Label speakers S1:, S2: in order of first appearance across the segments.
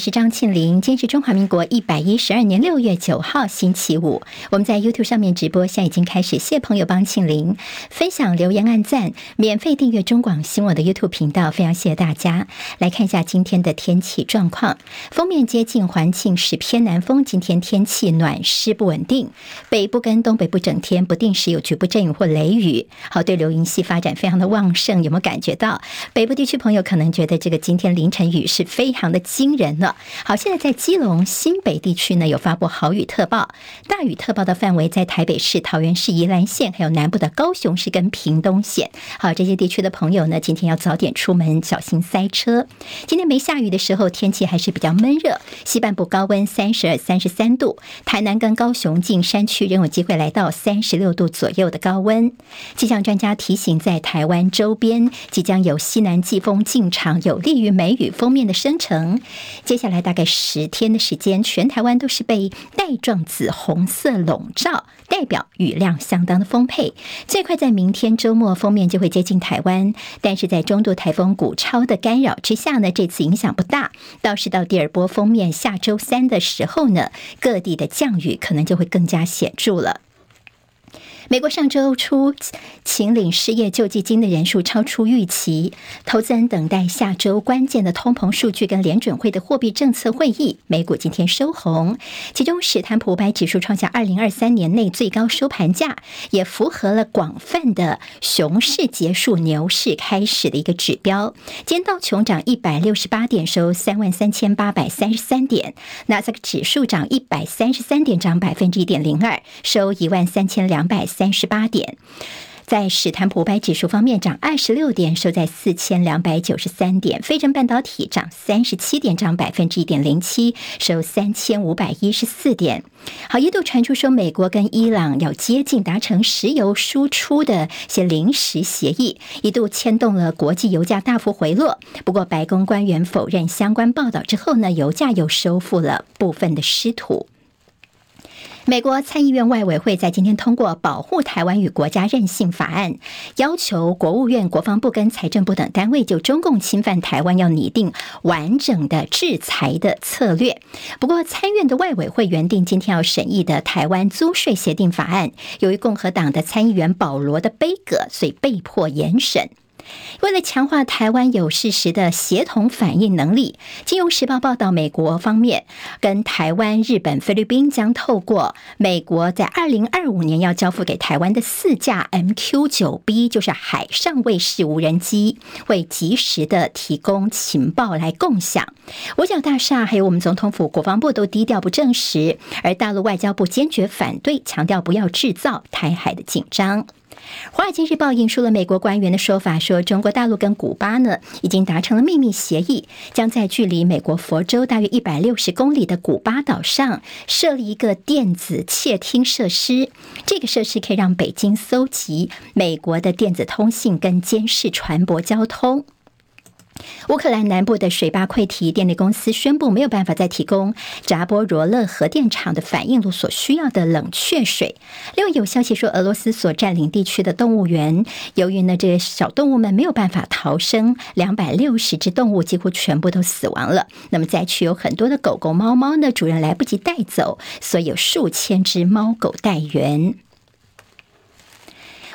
S1: 是张庆玲。今天是中华民国一百一十二年六月九号，星期五。我们在 YouTube 上面直播，现在已经开始。谢朋友帮庆玲分享、留言、按赞，免费订阅中广新闻的 YouTube 频道，非常谢谢大家。来看一下今天的天气状况。封面接近环境是偏南风，今天天气暖湿不稳定，北部跟东北部整天不定时有局部阵雨或雷雨。好，对流云系发展非常的旺盛，有没有感觉到？北部地区朋友可能觉得这个今天凌晨雨是非常的惊人呢。好，现在在基隆、新北地区呢有发布豪雨特报，大雨特报的范围在台北市、桃园市、宜兰县，还有南部的高雄市跟屏东县。好，这些地区的朋友呢，今天要早点出门，小心塞车。今天没下雨的时候，天气还是比较闷热，西半部高温三十二、三十三度，台南跟高雄近山区仍有机会来到三十六度左右的高温。气象专家提醒，在台湾周边即将有西南季风进场，有利于梅雨锋面的生成。接下来大概十天的时间，全台湾都是被带状紫红色笼罩，代表雨量相当的丰沛。最快在明天周末锋面就会接近台湾，但是在中度台风古超的干扰之下呢，这次影响不大。倒是到第二波锋面下周三的时候呢，各地的降雨可能就会更加显著了。美国上周初请领失业救济金的人数超出预期，投资人等待下周关键的通膨数据跟联准会的货币政策会议。美股今天收红，其中史坦普五百指数创下二零二三年内最高收盘价，也符合了广泛的熊市结束、牛市开始的一个指标。今天道琼涨一百六十八点，收三万三千八百三十三点；纳斯达克指数涨一百三十三点，涨百分之一点零二，收一万三千两百。三十八点，在史坦普五百指数方面涨二十六点，收在四千两百九十三点。非正半导体涨三十七点，涨百分之一点零七，收三千五百一十四点。好，一度传出说美国跟伊朗要接近达成石油输出的些临时协议，一度牵动了国际油价大幅回落。不过白宫官员否认相关报道之后呢，油价又收复了部分的失土。美国参议院外委会在今天通过《保护台湾与国家韧性法案》，要求国务院、国防部跟财政部等单位就中共侵犯台湾要拟定完整的制裁的策略。不过，参院的外委会原定今天要审议的《台湾租税协定法案》，由于共和党的参议员保罗的杯葛，所以被迫延审。为了强化台湾有事时的协同反应能力，《金融时报》报道，美国方面跟台湾、日本、菲律宾将透过美国在二零二五年要交付给台湾的四架 MQ 九 B，就是海上卫士无人机，会及时的提供情报来共享。五角大厦还有我们总统府、国防部都低调不证实，而大陆外交部坚决反对，强调不要制造台海的紧张。《华尔街日报》引述了美国官员的说法，说中国大陆跟古巴呢已经达成了秘密协议，将在距离美国佛州大约一百六十公里的古巴岛上设立一个电子窃听设施。这个设施可以让北京搜集美国的电子通信跟监视船舶交通。乌克兰南部的水坝溃堤，电力公司宣布没有办法再提供扎波罗热核电厂的反应炉所需要的冷却水。另外有消息说，俄罗斯所占领地区的动物园，由于呢这些小动物们没有办法逃生，两百六十只动物几乎全部都死亡了。那么灾区有很多的狗狗、猫猫呢，主人来不及带走，所以有数千只猫狗待援。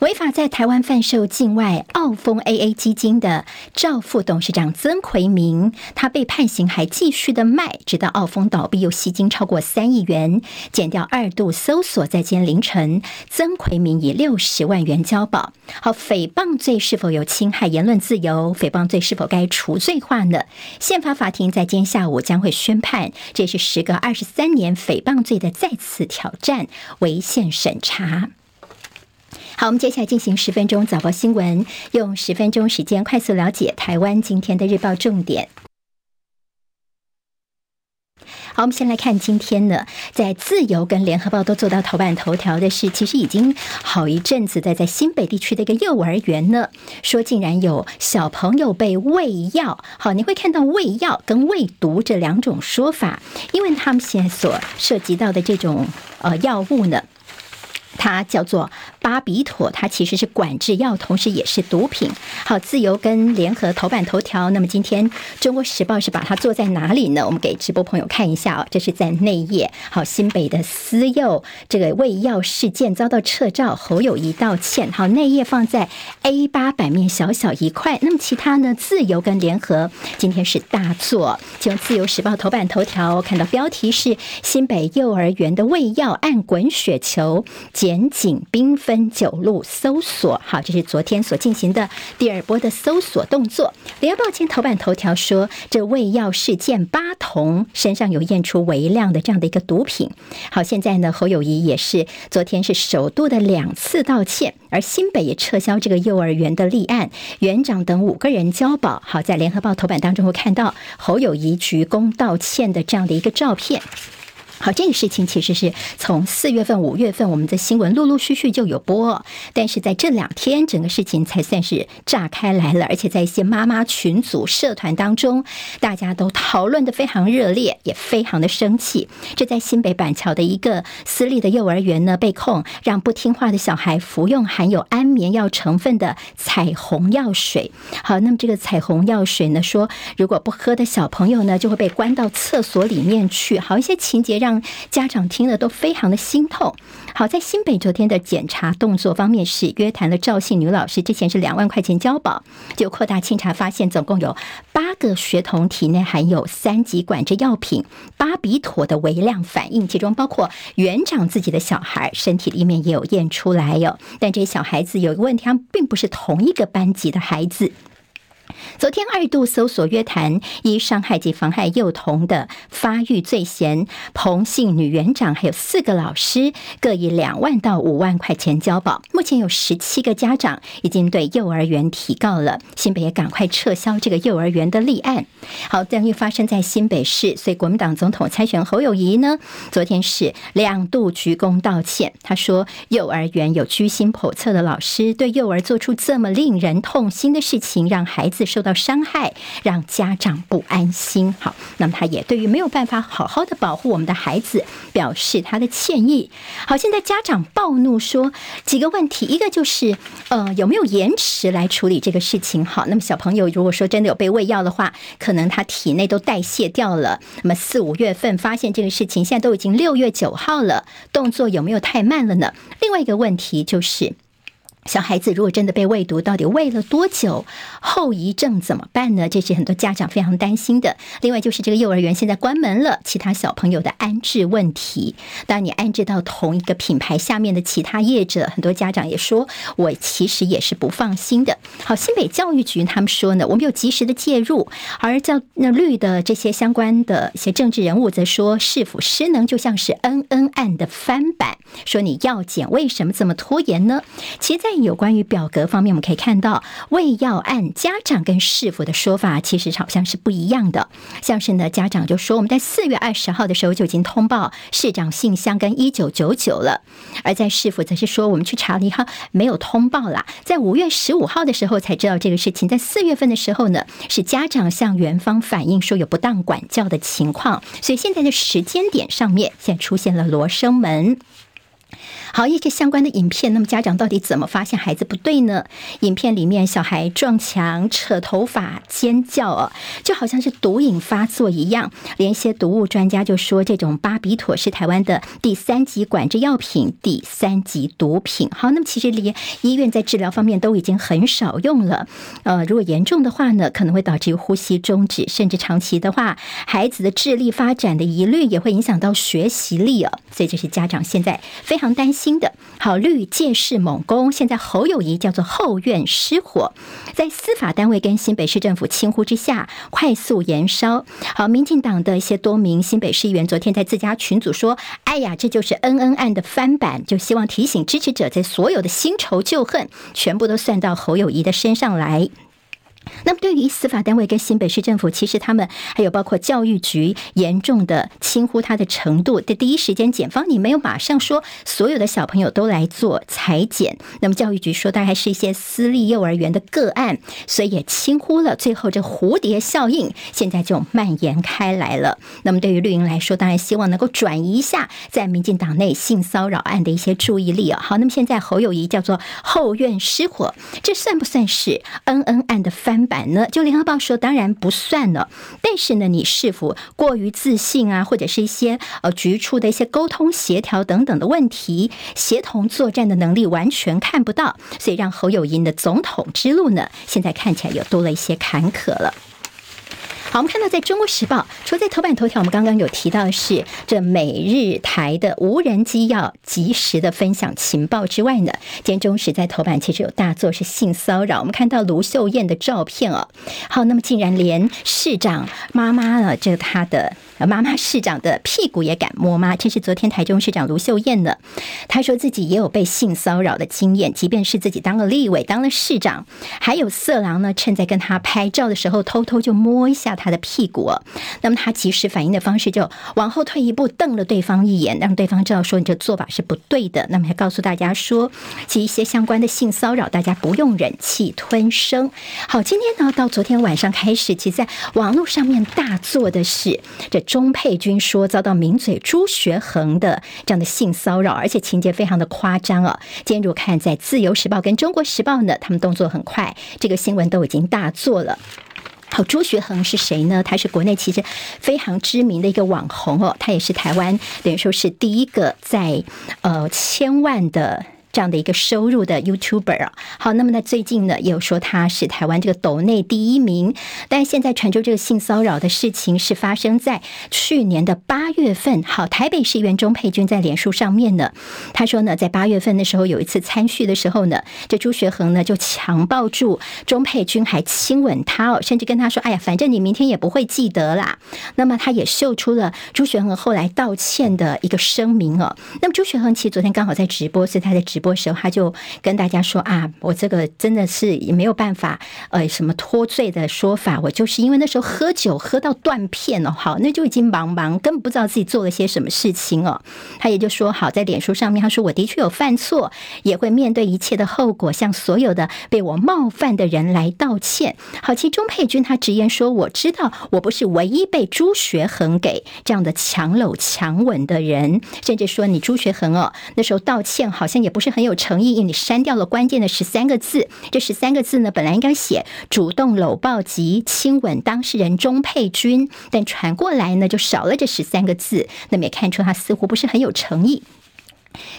S1: 违法在台湾贩售境外澳丰 AA 基金的赵副董事长曾奎明，他被判刑还继续的卖，直到澳丰倒闭又吸金超过三亿元。减掉二度搜索，在今天凌晨，曾奎明以六十万元交保。好，诽谤罪是否有侵害言论自由？诽谤罪是否该除罪化呢？宪法法庭在今天下午将会宣判，这是时隔二十三年诽谤罪的再次挑战，违宪审查。好，我们接下来进行十分钟早报新闻，用十分钟时间快速了解台湾今天的日报重点。好，我们先来看今天呢，在自由跟联合报都做到头版头条的是，其实已经好一阵子的，在新北地区的一个幼儿园呢，说竟然有小朋友被喂药。好，你会看到喂药跟喂毒这两种说法，因为他们现在所涉及到的这种呃药物呢。它叫做巴比妥，它其实是管制药，同时也是毒品。好，自由跟联合头版头条。那么今天《中国时报》是把它做在哪里呢？我们给直播朋友看一下哦，这是在内页。好，新北的私幼这个喂药事件遭到撤照，侯友谊道歉。好，内页放在 A 八版面小小一块。那么其他呢？自由跟联合今天是大作，就《自由时报》头版头条看到标题是新北幼儿园的喂药案滚雪球。检警兵分九路搜索，好，这是昨天所进行的第二波的搜索动作。联合报今天头版头条说，这喂药事件八童身上有验出微量的这样的一个毒品。好，现在呢，侯友谊也是昨天是首度的两次道歉，而新北也撤销这个幼儿园的立案，园长等五个人交保。好，在联合报头版当中会看到侯友谊鞠躬道歉的这样的一个照片。好，这个事情其实是从四月份、五月份，我们的新闻陆陆续续就有播，但是在这两天，整个事情才算是炸开来了，而且在一些妈妈群组、社团当中，大家都讨论的非常热烈，也非常的生气。这在新北板桥的一个私立的幼儿园呢，被控让不听话的小孩服用含有安眠药成分的彩虹药水。好，那么这个彩虹药水呢，说如果不喝的小朋友呢，就会被关到厕所里面去。好，一些情节让。让家长听了都非常的心痛。好在新北昨天的检查动作方面是约谈了赵姓女老师，之前是两万块钱交保，就扩大清查，发现总共有八个学童体内含有三级管制药品巴比妥的微量反应，其中包括园长自己的小孩身体里面也有验出来哟。但这些小孩子有一个问题，他们并不是同一个班级的孩子。昨天二度搜索约谈，依伤害及妨害幼童的发育罪嫌，彭姓女园长还有四个老师各以两万到五万块钱交保。目前有十七个家长已经对幼儿园提告了，新北也赶快撤销这个幼儿园的立案。好，这样又发生在新北市，所以国民党总统参选侯友谊呢，昨天是两度鞠躬道歉。他说，幼儿园有居心叵测的老师对幼儿做出这么令人痛心的事情，让孩子。受到伤害，让家长不安心。好，那么他也对于没有办法好好的保护我们的孩子，表示他的歉意。好，现在家长暴怒说几个问题，一个就是呃有没有延迟来处理这个事情？好，那么小朋友如果说真的有被喂药的话，可能他体内都代谢掉了。那么四五月份发现这个事情，现在都已经六月九号了，动作有没有太慢了呢？另外一个问题就是。小孩子如果真的被喂毒，到底喂了多久？后遗症怎么办呢？这是很多家长非常担心的。另外就是这个幼儿园现在关门了，其他小朋友的安置问题。当你安置到同一个品牌下面的其他业者，很多家长也说，我其实也是不放心的。好，新北教育局他们说呢，我们有及时的介入，而叫那绿的这些相关的一些政治人物则说，市府失能就像是恩恩案的翻版，说你要检为什么这么拖延呢？其实，在有关于表格方面，我们可以看到未要按家长跟市府的说法其实好像是不一样的。像是呢，家长就说我们在四月二十号的时候就已经通报市长信箱跟一九九九了，而在市府则是说我们去查了以后没有通报啦，在五月十五号的时候才知道这个事情。在四月份的时候呢，是家长向园方反映说有不当管教的情况，所以现在的时间点上面现在出现了罗生门。好，一些相关的影片，那么家长到底怎么发现孩子不对呢？影片里面小孩撞墙、扯头发、尖叫哦，就好像是毒瘾发作一样。连一些毒物专家就说，这种巴比妥是台湾的第三级管制药品，第三级毒品。好，那么其实连医院在治疗方面都已经很少用了。呃，如果严重的话呢，可能会导致呼吸中止，甚至长期的话，孩子的智力发展的疑虑也会影响到学习力哦。所以这是家长现在非常担心。的好绿借势猛攻，现在侯友谊叫做后院失火，在司法单位跟新北市政府轻忽之下，快速延烧。好，民进党的一些多名新北市议员昨天在自家群组说：“哎呀，这就是恩恩案的翻版，就希望提醒支持者，在所有的新仇旧恨全部都算到侯友谊的身上来。”那么，对于司法单位跟新北市政府，其实他们还有包括教育局，严重的轻忽他的程度。在第一时间，检方你没有马上说所有的小朋友都来做裁剪。那么教育局说，大概是一些私立幼儿园的个案，所以也轻忽了。最后这蝴蝶效应现在就蔓延开来了。那么对于绿营来说，当然希望能够转移一下在民进党内性骚扰案的一些注意力啊。好，那么现在侯友宜叫做后院失火，这算不算是恩恩案的翻版呢？就联合报说，当然不算了。但是呢，你是否过于自信啊，或者是一些呃局处的一些沟通协调等等的问题，协同作战的能力完全看不到，所以让侯友宜的总统之路呢，现在看起来又多了一些坎坷了。好，我们看到在中国时报，除了在头版头条，我们刚刚有提到是这美日台的无人机要及时的分享情报之外呢，今天中时在头版其实有大作是性骚扰。我们看到卢秀燕的照片哦，好，那么竟然连市长妈妈了，这他的。妈妈市长的屁股也敢摸吗？这是昨天台中市长卢秀燕的，她说自己也有被性骚扰的经验，即便是自己当了立委、当了市长，还有色狼呢，趁在跟他拍照的时候，偷偷就摸一下他的屁股。那么他及时反应的方式，就往后退一步，瞪了对方一眼，让对方知道说你这做法是不对的。那么还告诉大家说，其实一些相关的性骚扰，大家不用忍气吞声。好，今天呢，到昨天晚上开始，其实在网络上面大做的是这。钟佩君说遭到名嘴朱学恒的这样的性骚扰，而且情节非常的夸张啊！今天如果看在《自由时报》跟《中国时报》呢，他们动作很快，这个新闻都已经大做了。好，朱学恒是谁呢？他是国内其实非常知名的一个网红哦，他也是台湾等于说是第一个在呃千万的。这样的一个收入的 YouTuber 啊，好，那么呢，最近呢也有说他是台湾这个抖内第一名，但现在传出这个性骚扰的事情是发生在去年的八月份。好，台北市议员钟佩君在脸书上面呢，他说呢，在八月份的时候有一次参叙的时候呢，这朱学恒呢就强抱住钟佩君，还亲吻他哦，甚至跟他说：“哎呀，反正你明天也不会记得啦。”那么他也秀出了朱学恒后来道歉的一个声明哦。那么朱学恒其实昨天刚好在直播，所以他在直播。时候，他就跟大家说啊，我这个真的是也没有办法，呃，什么脱罪的说法，我就是因为那时候喝酒喝到断片了，好，那就已经茫茫，根本不知道自己做了些什么事情哦。他也就说好，在脸书上面，他说我的确有犯错，也会面对一切的后果，向所有的被我冒犯的人来道歉。好，其实钟沛君他直言说，我知道我不是唯一被朱学恒给这样的强搂强吻的人，甚至说你朱学恒哦，那时候道歉好像也不是。很有诚意，因为你删掉了关键的十三个字。这十三个字呢，本来应该写主动搂抱及亲吻当事人钟佩君，但传过来呢，就少了这十三个字。那么也看出他似乎不是很有诚意。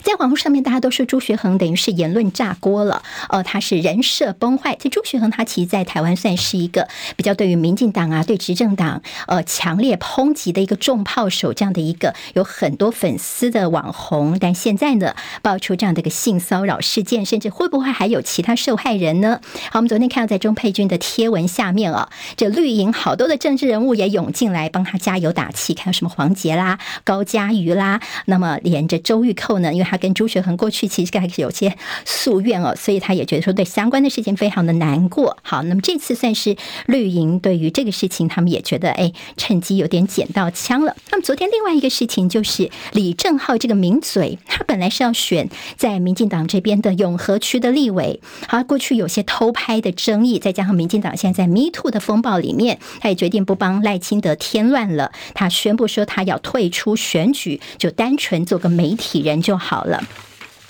S1: 在网络上面，大家都说朱学恒等于是言论炸锅了，呃，他是人设崩坏。这朱学恒他其实，在台湾算是一个比较对于民进党啊、对执政党呃强烈抨击的一个重炮手，这样的一个有很多粉丝的网红。但现在呢，爆出这样的一个性骚扰事件，甚至会不会还有其他受害人呢？好，我们昨天看到在钟佩君的贴文下面啊，这绿营好多的政治人物也涌进来帮他加油打气，看到什么黄杰啦、高嘉瑜啦，那么连着周玉蔻。因为他跟朱学恒过去其实还是有些夙怨哦，所以他也觉得说对相关的事情非常的难过。好，那么这次算是绿营对于这个事情，他们也觉得哎，趁机有点捡到枪了。那么昨天另外一个事情就是李正浩这个名嘴，他本来是要选在民进党这边的永和区的立委，好，过去有些偷拍的争议，再加上民进党现在在 Me Too 的风暴里面，他也决定不帮赖清德添乱了，他宣布说他要退出选举，就单纯做个媒体人就。就好了。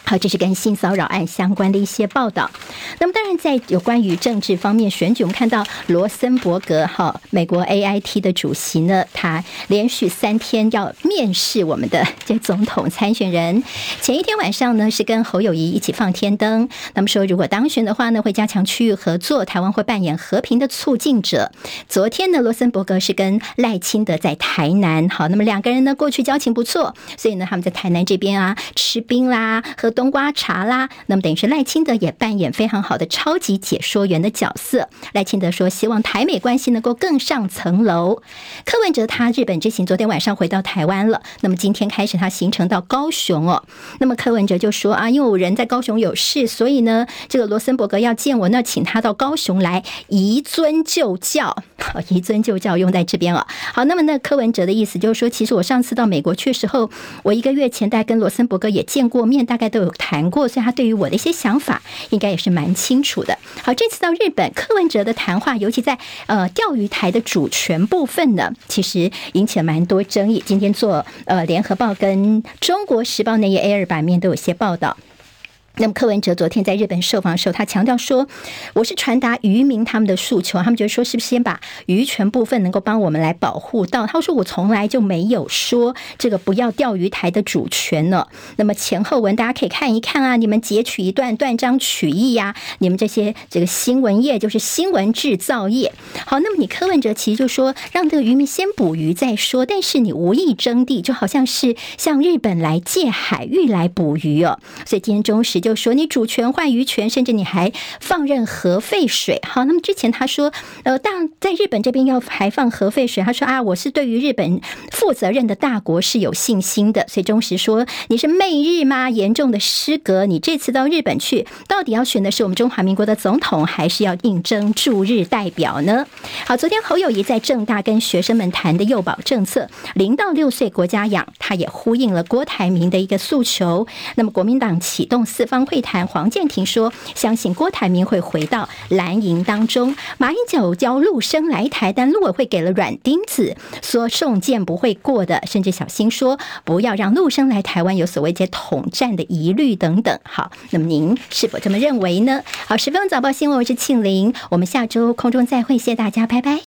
S1: 好，这是跟性骚扰案相关的一些报道。那么，当然在有关于政治方面选举，我们看到罗森伯格哈，美国 AIT 的主席呢，他连续三天要面试我们的这总统参选人。前一天晚上呢，是跟侯友谊一起放天灯，那么说如果当选的话呢，会加强区域合作，台湾会扮演和平的促进者。昨天呢，罗森伯格是跟赖清德在台南，好，那么两个人呢过去交情不错，所以呢他们在台南这边啊吃冰啦，喝。冬瓜茶啦，那么等于是赖清德也扮演非常好的超级解说员的角色。赖清德说，希望台美关系能够更上层楼。柯文哲他日本之行昨天晚上回到台湾了，那么今天开始他行程到高雄哦。那么柯文哲就说啊，因为我人在高雄有事，所以呢，这个罗森伯格要见我，那请他到高雄来移尊就教。好，移尊就教用在这边了。好，那么那柯文哲的意思就是说，其实我上次到美国去时候，我一个月前大概跟罗森伯格也见过面，大概都有谈过，所以他对于我的一些想法应该也是蛮清楚的。好，这次到日本，柯文哲的谈话，尤其在呃钓鱼台的主权部分呢，其实引起了蛮多争议。今天做呃联合报跟中国时报那页 A 二版面都有些报道。那么柯文哲昨天在日本受访的时候，他强调说：“我是传达渔民他们的诉求，他们觉得说是不是先把渔权部分能够帮我们来保护到？”他说：“我从来就没有说这个不要钓鱼台的主权呢。”那么前后文大家可以看一看啊，你们截取一段断章取义呀，你们这些这个新闻业就是新闻制造业。好，那么你柯文哲其实就说让这个渔民先捕鱼再说，但是你无意征地，就好像是向日本来借海域来捕鱼哦。所以今天中时。就说你主权换渔权，甚至你还放任核废水。好，那么之前他说，呃，当在日本这边要排放核废水，他说啊，我是对于日本负责任的大国是有信心的。所以中石说，你是媚日吗？严重的失格。你这次到日本去，到底要选的是我们中华民国的总统，还是要应征驻日代表呢？好，昨天侯友谊在政大跟学生们谈的幼保政策，零到六岁国家养，他也呼应了郭台铭的一个诉求。那么国民党启动四方会谈，黄健庭说：“相信郭台铭会回到蓝营当中。”马英九叫陆生来台，但陆委会给了软钉子，说送件不会过的，甚至小心说不要让陆生来台湾有所谓这统战的疑虑等等。好，那么您是否这么认为呢？好，十分钟早报新闻，我是庆玲，我们下周空中再会，谢谢大家，拜拜拜。